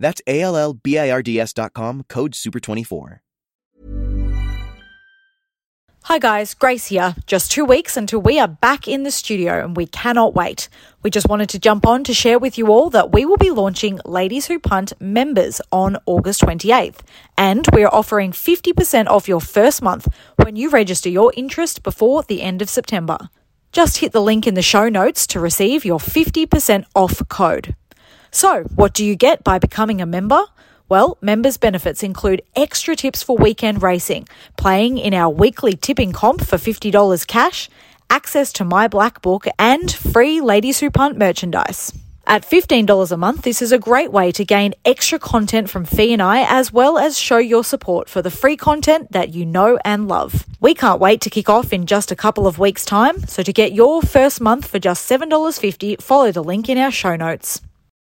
That's A L L B I R D S.com, code SUPER24. Hi guys, Grace here. Just two weeks until we are back in the studio and we cannot wait. We just wanted to jump on to share with you all that we will be launching Ladies Who Punt members on August 28th. And we are offering 50% off your first month when you register your interest before the end of September. Just hit the link in the show notes to receive your 50% off code. So, what do you get by becoming a member? Well, members' benefits include extra tips for weekend racing, playing in our weekly tipping comp for $50 cash, access to my black book, and free Ladies Who Punt merchandise. At $15 a month, this is a great way to gain extra content from Fee and I, as well as show your support for the free content that you know and love. We can't wait to kick off in just a couple of weeks' time, so to get your first month for just $7.50, follow the link in our show notes.